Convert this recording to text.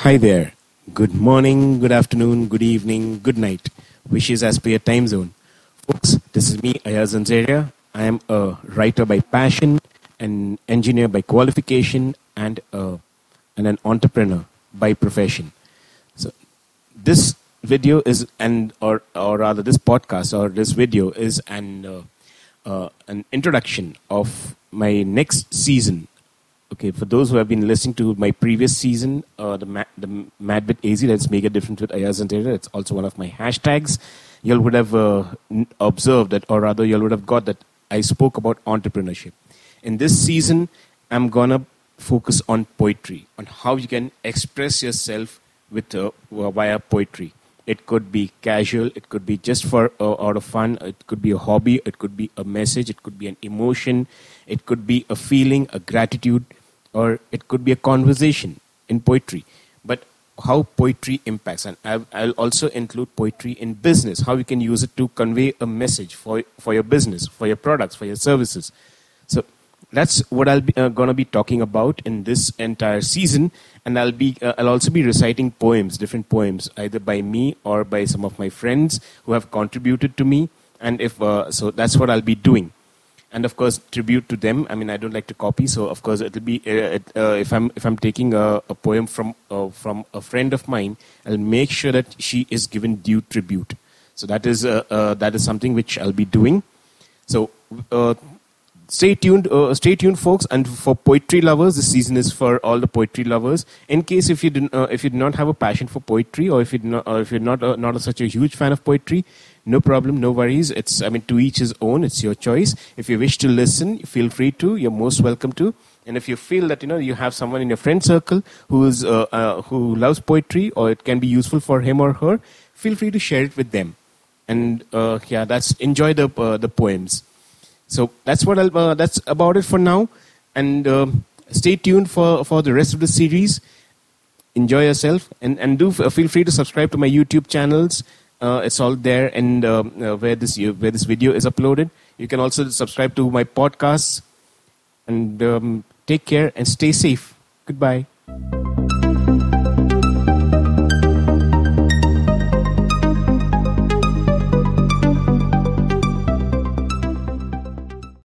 Hi there. Good morning, good afternoon, good evening, good night. Wishes as per your time zone. Folks, this is me, Ayaz Zanzeria. I am a writer by passion, an engineer by qualification, and, uh, and an entrepreneur by profession. So, this video is, and or or rather, this podcast or this video is an uh, uh, an introduction of my next season Okay, for those who have been listening to my previous season, uh, the Ma- the Mad with AZ, let's make a difference with Ayaz and It's also one of my hashtags. You would have uh, observed that, or rather, you would have got that I spoke about entrepreneurship. In this season, I'm gonna focus on poetry, on how you can express yourself with uh, via poetry. It could be casual, it could be just for uh, out of fun, it could be a hobby, it could be a message, it could be an emotion, it could be a feeling, a gratitude or it could be a conversation in poetry. But how poetry impacts, and I'll also include poetry in business, how you can use it to convey a message for, for your business, for your products, for your services. So that's what I'll be uh, gonna be talking about in this entire season, and I'll be uh, I'll also be reciting poems, different poems, either by me or by some of my friends who have contributed to me. And if uh, so, that's what I'll be doing and of course tribute to them. I mean, I don't like to copy, so of course it'll be uh, uh, if I'm if I'm taking a, a poem from uh, from a friend of mine, I'll make sure that she is given due tribute. So that is uh, uh, that is something which I'll be doing. So uh, stay tuned, uh, stay tuned, folks. And for poetry lovers, this season is for all the poetry lovers. In case if you didn't, uh, if you do not have a passion for poetry, or if you not, or if you're not uh, not such a huge fan of poetry, no problem, no worries. It's I mean to each his own. It's your choice. If you wish to listen, feel free to. You're most welcome to. And if you feel that you know you have someone in your friend circle who is uh, uh, who loves poetry, or it can be useful for him or her, feel free to share it with them. And uh, yeah, that's enjoy the the poems. So that's what I'll, uh, that's about it for now, and um, stay tuned for for the rest of the series. Enjoy yourself, and and do f- feel free to subscribe to my YouTube channels. Uh, it's all there, and um, uh, where this where this video is uploaded. You can also subscribe to my podcasts, and um, take care and stay safe. Goodbye.